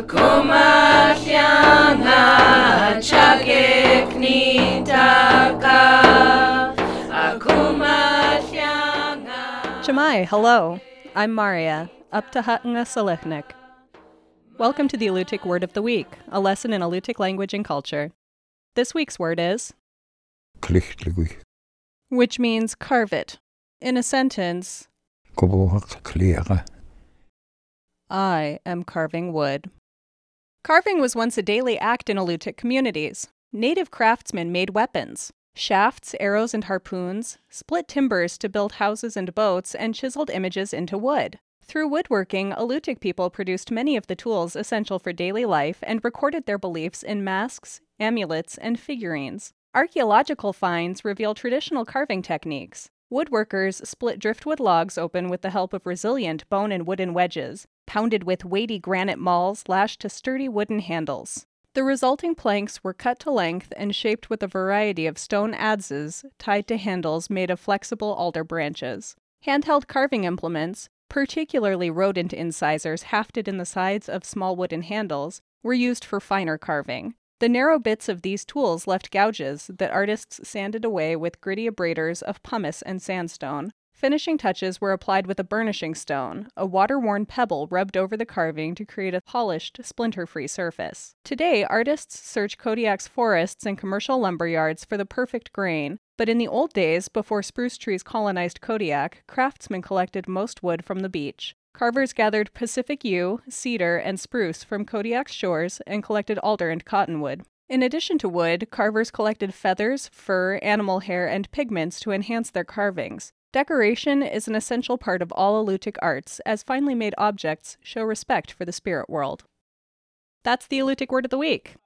Akumatyanga chakeknitaka Akumatyanga Shemai, hello. I'm Maria, up to Hatanga Selechnik. Welcome to the Alutiiq Word of the Week, a lesson in Alutiiq language and culture. This week's word is, Klichtligui. which means carve it. In a sentence, Gobohak klere. I am carving wood. Carving was once a daily act in Alutiiq communities. Native craftsmen made weapons shafts, arrows, and harpoons, split timbers to build houses and boats, and chiseled images into wood. Through woodworking, Alutiiq people produced many of the tools essential for daily life and recorded their beliefs in masks, amulets, and figurines. Archaeological finds reveal traditional carving techniques. Woodworkers split driftwood logs open with the help of resilient bone and wooden wedges, pounded with weighty granite mauls lashed to sturdy wooden handles. The resulting planks were cut to length and shaped with a variety of stone adzes tied to handles made of flexible alder branches. Handheld carving implements, particularly rodent incisors hafted in the sides of small wooden handles, were used for finer carving. The narrow bits of these tools left gouges that artists sanded away with gritty abraders of pumice and sandstone. Finishing touches were applied with a burnishing stone, a water worn pebble rubbed over the carving to create a polished, splinter free surface. Today, artists search Kodiak's forests and commercial lumber yards for the perfect grain, but in the old days, before spruce trees colonized Kodiak, craftsmen collected most wood from the beach. Carvers gathered Pacific yew, cedar, and spruce from Kodiak's shores and collected alder and cottonwood. In addition to wood, carvers collected feathers, fur, animal hair, and pigments to enhance their carvings. Decoration is an essential part of all Alutiiq arts, as finely made objects show respect for the spirit world. That's the Alutiiq Word of the Week.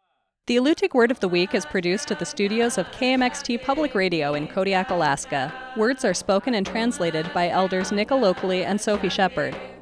The Alutiiq Word of the Week is produced at the studios of KMXT Public Radio in Kodiak, Alaska. Words are spoken and translated by elders Nick Alokli and Sophie Shepherd.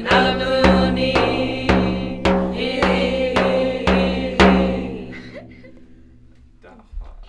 Doch.